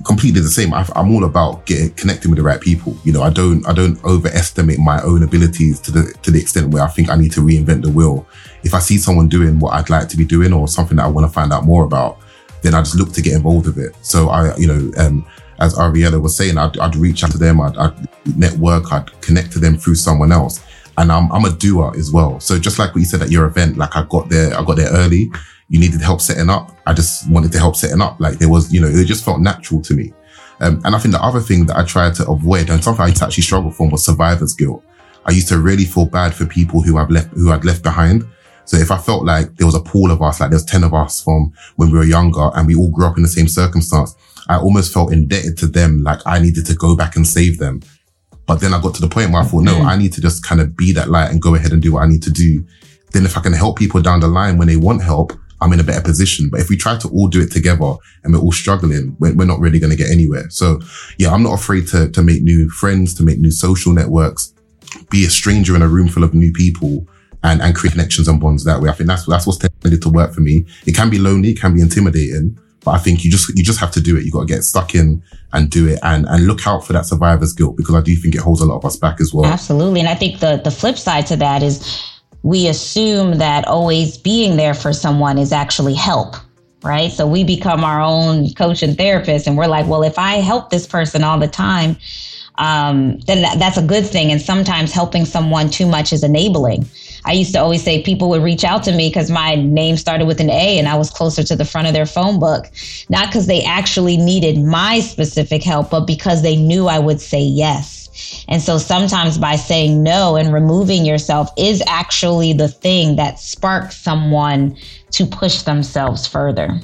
completely the same. I, am all about getting connecting with the right people. You know, I don't I don't overestimate my own abilities to the to the extent where I think I need to reinvent the wheel. If I see someone doing what I'd like to be doing or something that I want to find out more about, then I just look to get involved with it. So I, you know, um, as Aurelia was saying, I'd, I'd reach out to them, I'd, I'd, network, I'd connect to them through someone else. And I'm, I'm a doer as well. So just like what you said at your event, like I got there, I got there early. You needed help setting up. I just wanted to help setting up. Like there was, you know, it just felt natural to me. Um, and I think the other thing that I tried to avoid and something I actually struggle from was survivor's guilt. I used to really feel bad for people who I've left, who I'd left behind. So if I felt like there was a pool of us, like there's 10 of us from when we were younger and we all grew up in the same circumstance, I almost felt indebted to them. Like I needed to go back and save them. But then I got to the point where I thought, no, mm. I need to just kind of be that light and go ahead and do what I need to do. Then if I can help people down the line when they want help, I'm in a better position. But if we try to all do it together and we're all struggling, we're, we're not really going to get anywhere. So yeah, I'm not afraid to, to make new friends, to make new social networks, be a stranger in a room full of new people and, and create connections and bonds that way. I think that's, that's what's tended to work for me. It can be lonely, it can be intimidating, but I think you just, you just have to do it. You got to get stuck in and do it and, and look out for that survivor's guilt because I do think it holds a lot of us back as well. Absolutely. And I think the, the flip side to that is we assume that always being there for someone is actually help, right? So we become our own coach and therapist, and we're like, well, if I help this person all the time, um, then that, that's a good thing. And sometimes helping someone too much is enabling. I used to always say people would reach out to me because my name started with an A and I was closer to the front of their phone book, not because they actually needed my specific help, but because they knew I would say yes. And so sometimes by saying no and removing yourself is actually the thing that sparks someone to push themselves further.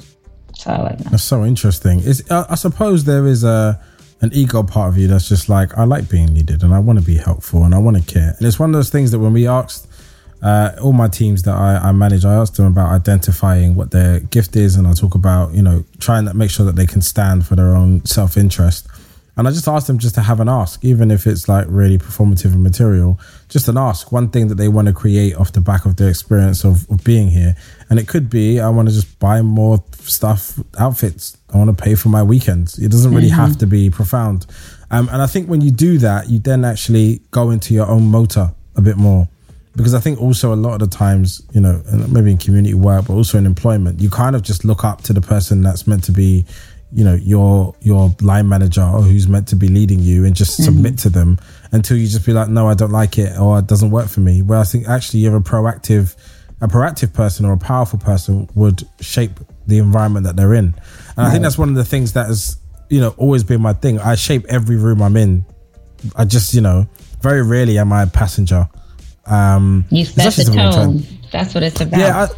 So like that. That's so interesting. Is uh, I suppose there is a an ego part of you that's just like I like being needed and I want to be helpful and I want to care. And it's one of those things that when we asked uh, all my teams that I, I, manage, I ask them about identifying what their gift is, and I talk about you know trying to make sure that they can stand for their own self interest. And I just ask them just to have an ask, even if it's like really performative and material, just an ask, one thing that they want to create off the back of their experience of, of being here. And it could be, I want to just buy more stuff, outfits. I want to pay for my weekends. It doesn't really mm-hmm. have to be profound. Um, and I think when you do that, you then actually go into your own motor a bit more. Because I think also a lot of the times, you know, maybe in community work, but also in employment, you kind of just look up to the person that's meant to be you know your your line manager or who's meant to be leading you and just mm-hmm. submit to them until you just be like no i don't like it or it doesn't work for me. Where i think actually you're a proactive a proactive person or a powerful person would shape the environment that they're in. And right. i think that's one of the things that has you know always been my thing. I shape every room i'm in. I just you know very rarely am i a passenger um you set the tone that's what it's about yeah I,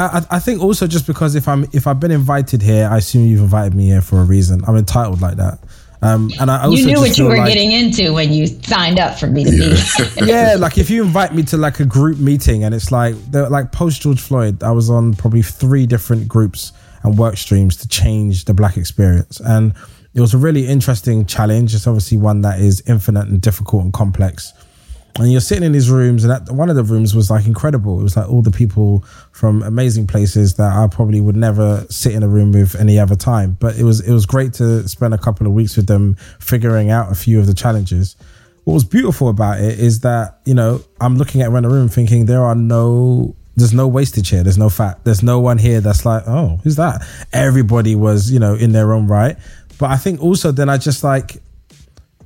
I, I think also just because if I'm if I've been invited here, I assume you've invited me here for a reason. I'm entitled like that. Um, and I also you knew what you were like, getting into when you signed up for me to be. [LAUGHS] yeah, like if you invite me to like a group meeting and it's like like post George Floyd, I was on probably three different groups and work streams to change the black experience, and it was a really interesting challenge. It's obviously one that is infinite and difficult and complex and you're sitting in these rooms and one of the rooms was like incredible. It was like all the people from amazing places that i probably would never sit in a room with any other time. But it was it was great to spend a couple of weeks with them figuring out a few of the challenges. What was beautiful about it is that you know i'm looking at around the room thinking there are no there's no wastage here. There's no fat. There's no one here that's like oh who's that? Everybody was you know in their own right. But i think also then i just like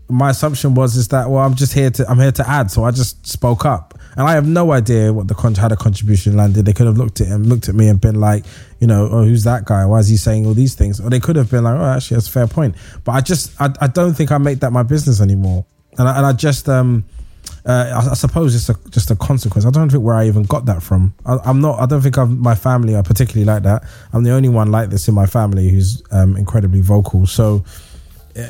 my assumption was is that well I'm just here to I'm here to add so I just spoke up and I have no idea what the con- how the contribution landed they could have looked at him looked at me and been like you know oh who's that guy why is he saying all these things or they could have been like oh actually that's a fair point but I just I, I don't think I make that my business anymore and I, and I just um uh, I, I, suppose it's a, just a consequence. I don't think where I even got that from. I, am not. I don't think I've, my family are particularly like that. I'm the only one like this in my family who's um, incredibly vocal. So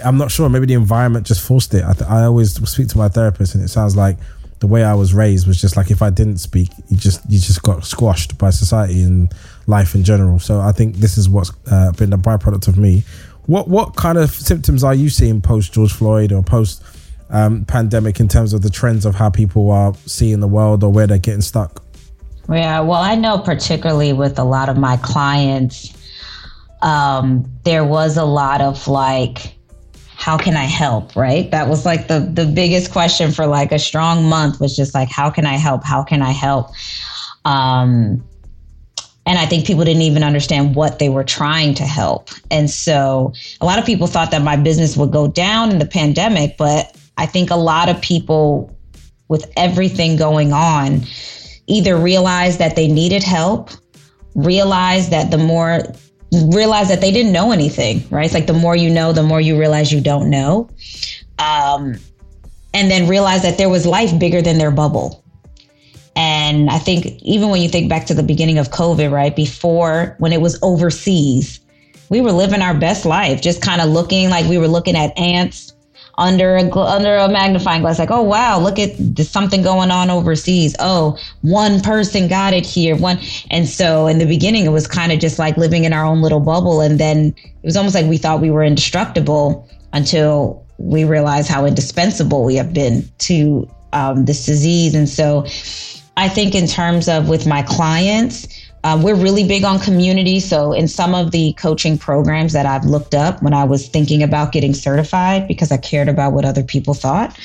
I'm not sure. Maybe the environment just forced it. I, th- I always speak to my therapist, and it sounds like the way I was raised was just like if I didn't speak, you just you just got squashed by society and life in general. So I think this is what's uh, been the byproduct of me. What what kind of symptoms are you seeing post George Floyd or post um, pandemic in terms of the trends of how people are seeing the world or where they're getting stuck? Yeah, well, I know particularly with a lot of my clients, um, there was a lot of like how can I help? Right. That was like the, the biggest question for like a strong month was just like, how can I help? How can I help? Um, and I think people didn't even understand what they were trying to help. And so a lot of people thought that my business would go down in the pandemic, but I think a lot of people with everything going on either realized that they needed help, realized that the more realize that they didn't know anything, right? It's like the more you know, the more you realize you don't know. Um, and then realize that there was life bigger than their bubble. And I think even when you think back to the beginning of COVID, right? Before when it was overseas, we were living our best life, just kind of looking like we were looking at ants under a under a magnifying glass like oh wow look at there's something going on overseas. Oh one person got it here one and so in the beginning it was kind of just like living in our own little bubble and then it was almost like we thought we were indestructible until we realized how indispensable we have been to um, this disease and so i think in terms of with my clients Uh, we're really big on community. So, in some of the coaching programs that I've looked up when I was thinking about getting certified because I cared about what other people thought,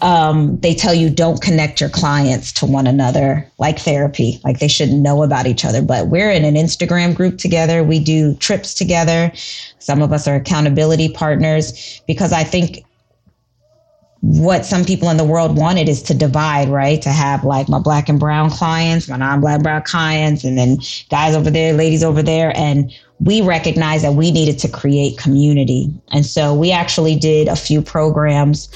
um, they tell you don't connect your clients to one another like therapy, like they shouldn't know about each other. But we're in an Instagram group together. We do trips together. Some of us are accountability partners because I think what some people in the world wanted is to divide, right? To have like my black and brown clients, my non-black brown clients, and then guys over there, ladies over there. And we recognized that we needed to create community. And so we actually did a few programs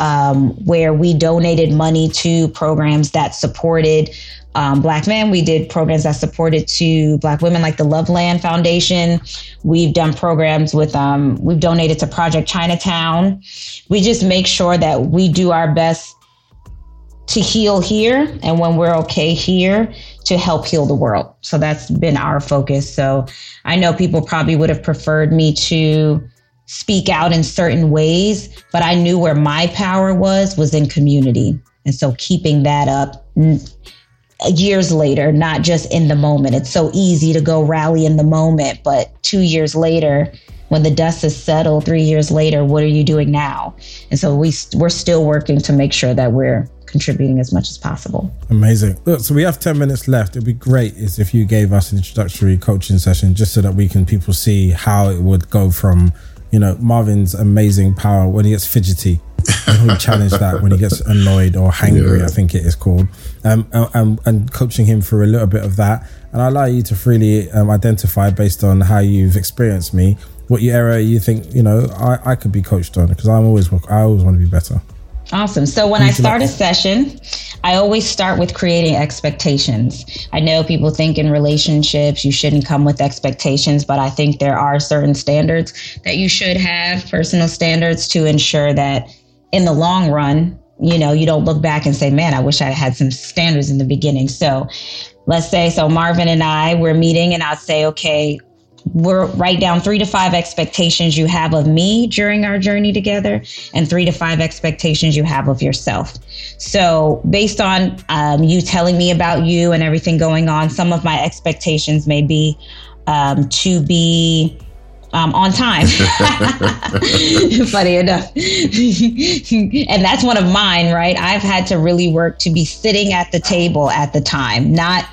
um, where we donated money to programs that supported um, Black men. We did programs that supported to Black women, like the Loveland Foundation. We've done programs with, um, we've donated to Project Chinatown. We just make sure that we do our best to heal here, and when we're okay here, to help heal the world. So that's been our focus. So I know people probably would have preferred me to speak out in certain ways, but I knew where my power was was in community. And so keeping that up years later, not just in the moment. It's so easy to go rally in the moment, but 2 years later, when the dust is settled 3 years later, what are you doing now? And so we we're still working to make sure that we're contributing as much as possible. Amazing. Look, so we have 10 minutes left. It'd be great is if you gave us an introductory coaching session just so that we can people see how it would go from you know, Marvyn's amazing power when he gets fidgety. we [LAUGHS] challenge that when he gets annoyed or hangry, yeah. I think it is called. Um, and, and, coaching him through a little bit of that. And I allow you to freely um, identify based on how you've experienced me, what your area you think, you know, I, I could be coached on because I'm always, I always want to be better. Awesome. So when I start a session, I always start with creating expectations. I know people think in relationships you shouldn't come with expectations, but I think there are certain standards that you should have, personal standards to ensure that in the long run, you know, you don't look back and say, man, I wish I had some standards in the beginning. So let's say, so Marvyn and I, we're meeting and I'll say, okay, we're write down three to five expectations you have of me during our journey together and three to five expectations you have of yourself so based on um, you telling me about you and everything going on some of my expectations may be um, to be um, on time. [LAUGHS] [LAUGHS] Funny enough. [LAUGHS] and that's one of mine, right? I've had to really work to be sitting at the table at the time, not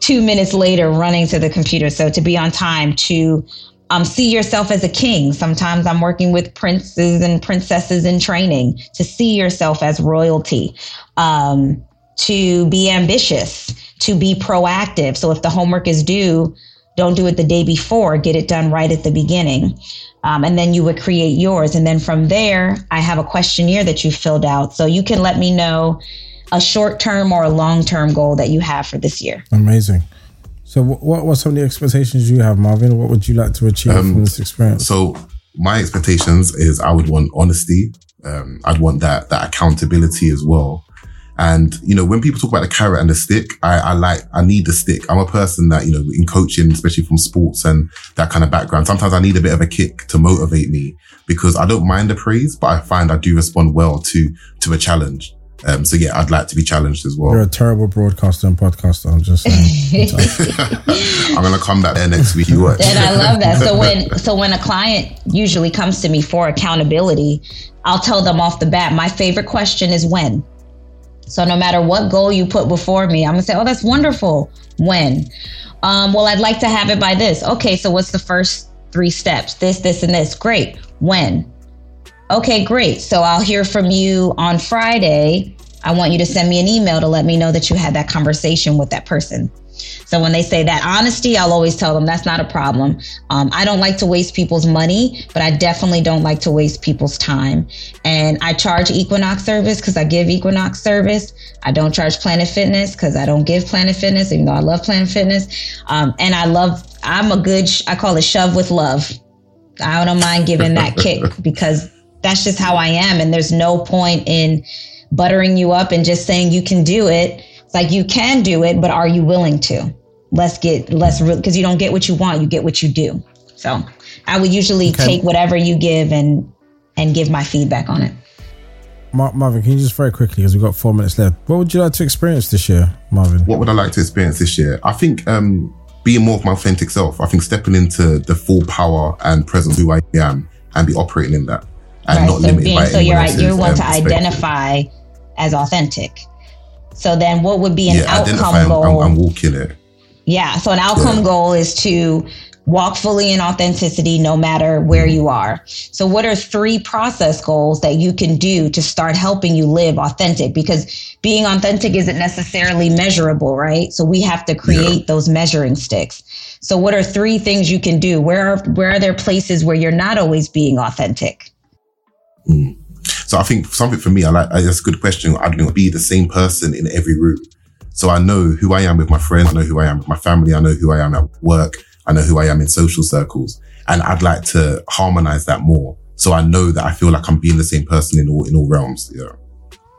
two minutes later running to the computer. So to be on time, to um, see yourself as a king. Sometimes I'm working with princes and princesses in training to see yourself as royalty, um, to be ambitious, to be proactive. So if the homework is due, don't do it the day before, get it done right at the beginning. Um, and then you would create yours. And then from there, I have a questionnaire that you filled out. So you can let me know a short term or a long term goal that you have for this year. Amazing. So, what were some of the expectations you have, Marvyn? What would you like to achieve um, from this experience? So, my expectations is I would want honesty. Um, I'd want that that accountability as well. And you know, when people talk about the carrot and the stick, I, I like I need the stick. I'm a person that you know in coaching, especially from sports and that kind of background. Sometimes I need a bit of a kick to motivate me because I don't mind the praise, but I find I do respond well to to a challenge. Um, so yeah, I'd like to be challenged as well. You're a terrible broadcaster and podcaster. I'm just saying. [LAUGHS] I'm gonna come back there next week. You watch. And I love that. So when so when a client usually comes to me for accountability, I'll tell them off the bat. My favorite question is when. So no matter what goal you put before me, I'm gonna say, "Oh, that's wonderful." When? Um, well, I'd like to have it by this. Okay, so what's the first three steps? This, this, and this. Great. When? Okay, great. So I'll hear from you on Friday. I want you to send me an email to let me know that you had that conversation with that person. So when they say that honesty, I'll always tell them that's not a problem. Um, I don't like to waste people's money, but I definitely don't like to waste people's time. And I charge Equinox service because I give Equinox service. I don't charge Planet Fitness because I don't give Planet Fitness, even though I love Planet Fitness. Um, and I love, I'm a good, I call it shove with love. I don't mind giving that kick [LAUGHS] because that's just how I am. And there's no point in buttering you up and just saying you can do it. It's like you can do it, but are you willing to? Let's get let's because you don't get what you want, you get what you do. So I would usually okay. take whatever you give and and give my feedback on it. Marvyn, can you just very quickly, because we've got four minutes left, what would you like to experience this year, Marvyn? What would I like to experience this year? I think um, being more of my authentic self. I think stepping into the full power and presence of who I am and be operating in that and right. not So limited so you're else's, you want um, to identify as authentic. So then, what would be an Yeah, outcome. I'm, goal? I'm, I'm walking it. Yeah. So an outcome Yeah. goal is to walk fully in authenticity no matter where you are. So what are three process goals that you can do to start helping you live authentic? Because being authentic isn't necessarily measurable, right? So we have to create those measuring sticks. So what are three things you can do? Where are, where are there places where you're not always being authentic? So I think something for me, I like, that's a good question. I'd be the same person in every room. So I know who I am with my friends. I know who I am with my family. I know who I am at work. I know who I am in social circles. And I'd like to harmonize that more. So I know that I feel like I'm being the same person in all, in all realms. Yeah.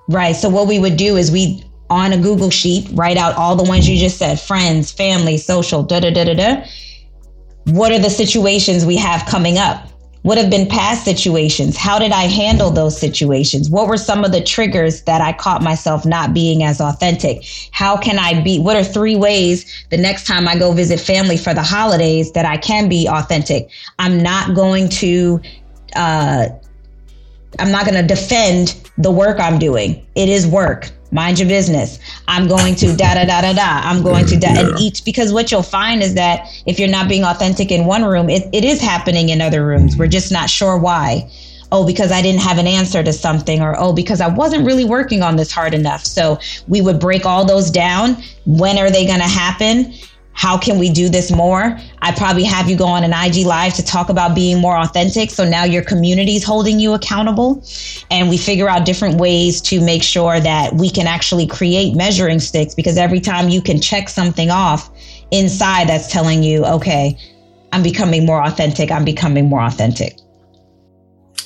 Right. So what we would do is we on a Google sheet write out all the ones you just said: friends, family, social, da da da da da. What are the situations we have coming up? What have been past situations? How did I handle those situations? What were some of the triggers that I caught myself not being as authentic? How can I be? What are three ways the next time I go visit family for the holidays that I can be authentic? I'm not going to uh, I'm not going to defend the work I'm doing. It is work. Mind your business. I'm going to da da da da da. I'm going to da and each because what you'll find is that if you're not being authentic in one room, it, it is happening in other rooms. We're just not sure why. Oh, because I didn't have an answer to something, or oh, because I wasn't really working on this hard enough. So we would break all those down. When are they going to happen? How can we do this more? I probably have you go on an IG live to talk about being more authentic. So now your community's holding you accountable and we figure out different ways to make sure that we can actually create measuring sticks because every time you can check something off inside that's telling you, okay, I'm becoming more authentic. I'm becoming more authentic.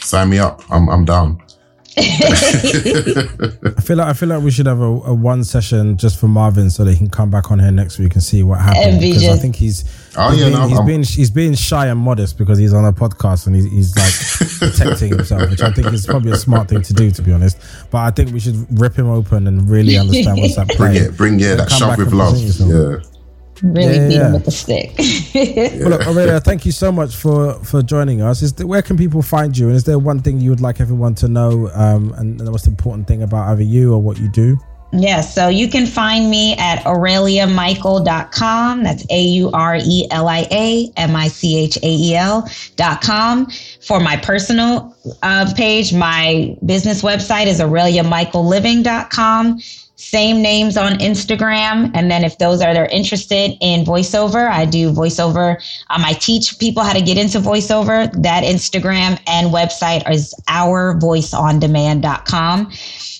Sign me up. I'm, I'm down. [LAUGHS] I feel like I feel like we should have a, a one session just for Marvyn so they can come back on here next week and see what happened. Because I think he's Oh, he's yeah, being, no, he's I'm- being he's being shy and modest because he's on a podcast and he's, he's like [LAUGHS] protecting himself, which I think is probably a smart thing to do, to be honest. But I think we should rip him open and really understand what's at play. Bring it. Bring, yeah, And that shove with love. Yeah. Really Yeah, beat yeah. him with the stick. [LAUGHS] Well, look, Aurelia, thank you so much for for joining us. Is there, where can people find you? And is there one thing you would like everyone to know? Um, and the most important thing about either you or what you do? Yes, so you can find me at aureliamichael.com. That's A U R E L I A M I C H A E L.com. For my personal uh, page, my business website is aureliamichaelliving.com. Same names on Instagram. And then if those are they're interested in voiceover, I do voiceover. Um, I teach people how to get into voiceover. That Instagram and website is ourvoiceondemand.com.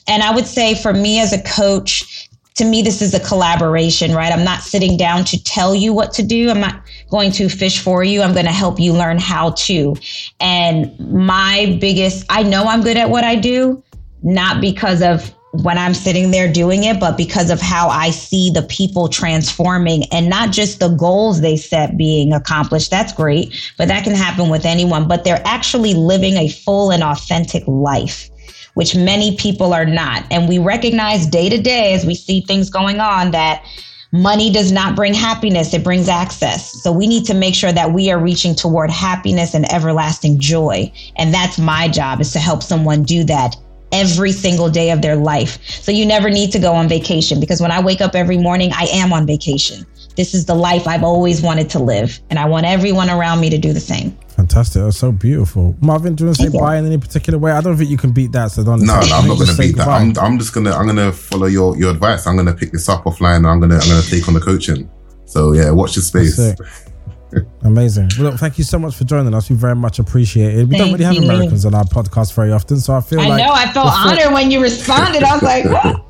And I would say for me as a coach, to me, this is a collaboration, right? I'm not sitting down to tell you what to do. I'm not going to fish for you. I'm going to help you learn how to. And my biggest, I know I'm good at what I do, not because of when I'm sitting there doing it, but because of how I see the people transforming and not just the goals they set being accomplished. That's great, but that can happen with anyone, but they're actually living a full and authentic life which many people are not. And we recognize day to day as we see things going on that money does not bring happiness, it brings access. So we need to make sure that we are reaching toward happiness and everlasting joy. And that's my job is to help someone do that every single day of their life. So you never need to go on vacation because when I wake up every morning, I am on vacation. This is the life I've always wanted to live. And I want everyone around me to do the same. Fantastic. That's so beautiful. Marvyn, do you want to say bye in any particular way? I don't think you can beat that. So don't. No, no, I'm not Just gonna say beat that. I'm, I'm just gonna, I'm gonna follow your, your advice. I'm gonna pick this up offline. And I'm gonna, I'm gonna take on the coaching. So yeah, watch your space. Amazing. Well, look, thank you so much for joining us. We very much appreciate it. We don't really have you. Americans on our podcast very often, so I feel I like know I felt honored when you responded. I was like. [LAUGHS]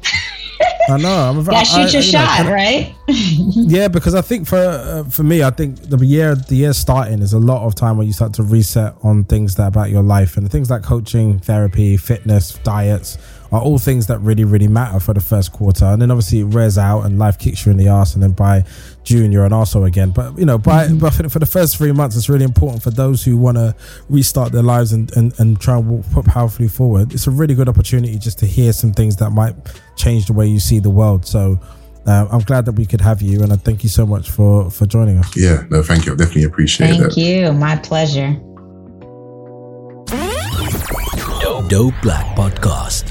I know. I'm a, gotta shoot your you know, shot, right? [LAUGHS] Yeah, because I think for uh, for me, I think the year the year starting is a lot of time where you start to reset on things that about your life and things like coaching, therapy, fitness, diets are all things that really really matter for the first quarter, and then obviously it wears out and life kicks you in the ass, and then by June you're an arsehole again. But you know, by but for, for the first three months, it's really important for those who want to restart their lives and, and and try and walk, put powerfully forward. It's a really good opportunity just to hear some things that might change the way you see the world. So Um, I'm glad that we could have you, and I thank you so much for for joining us. Yeah, no, thank you. I definitely appreciate it. Thank you. My pleasure. Dope Black Podcast.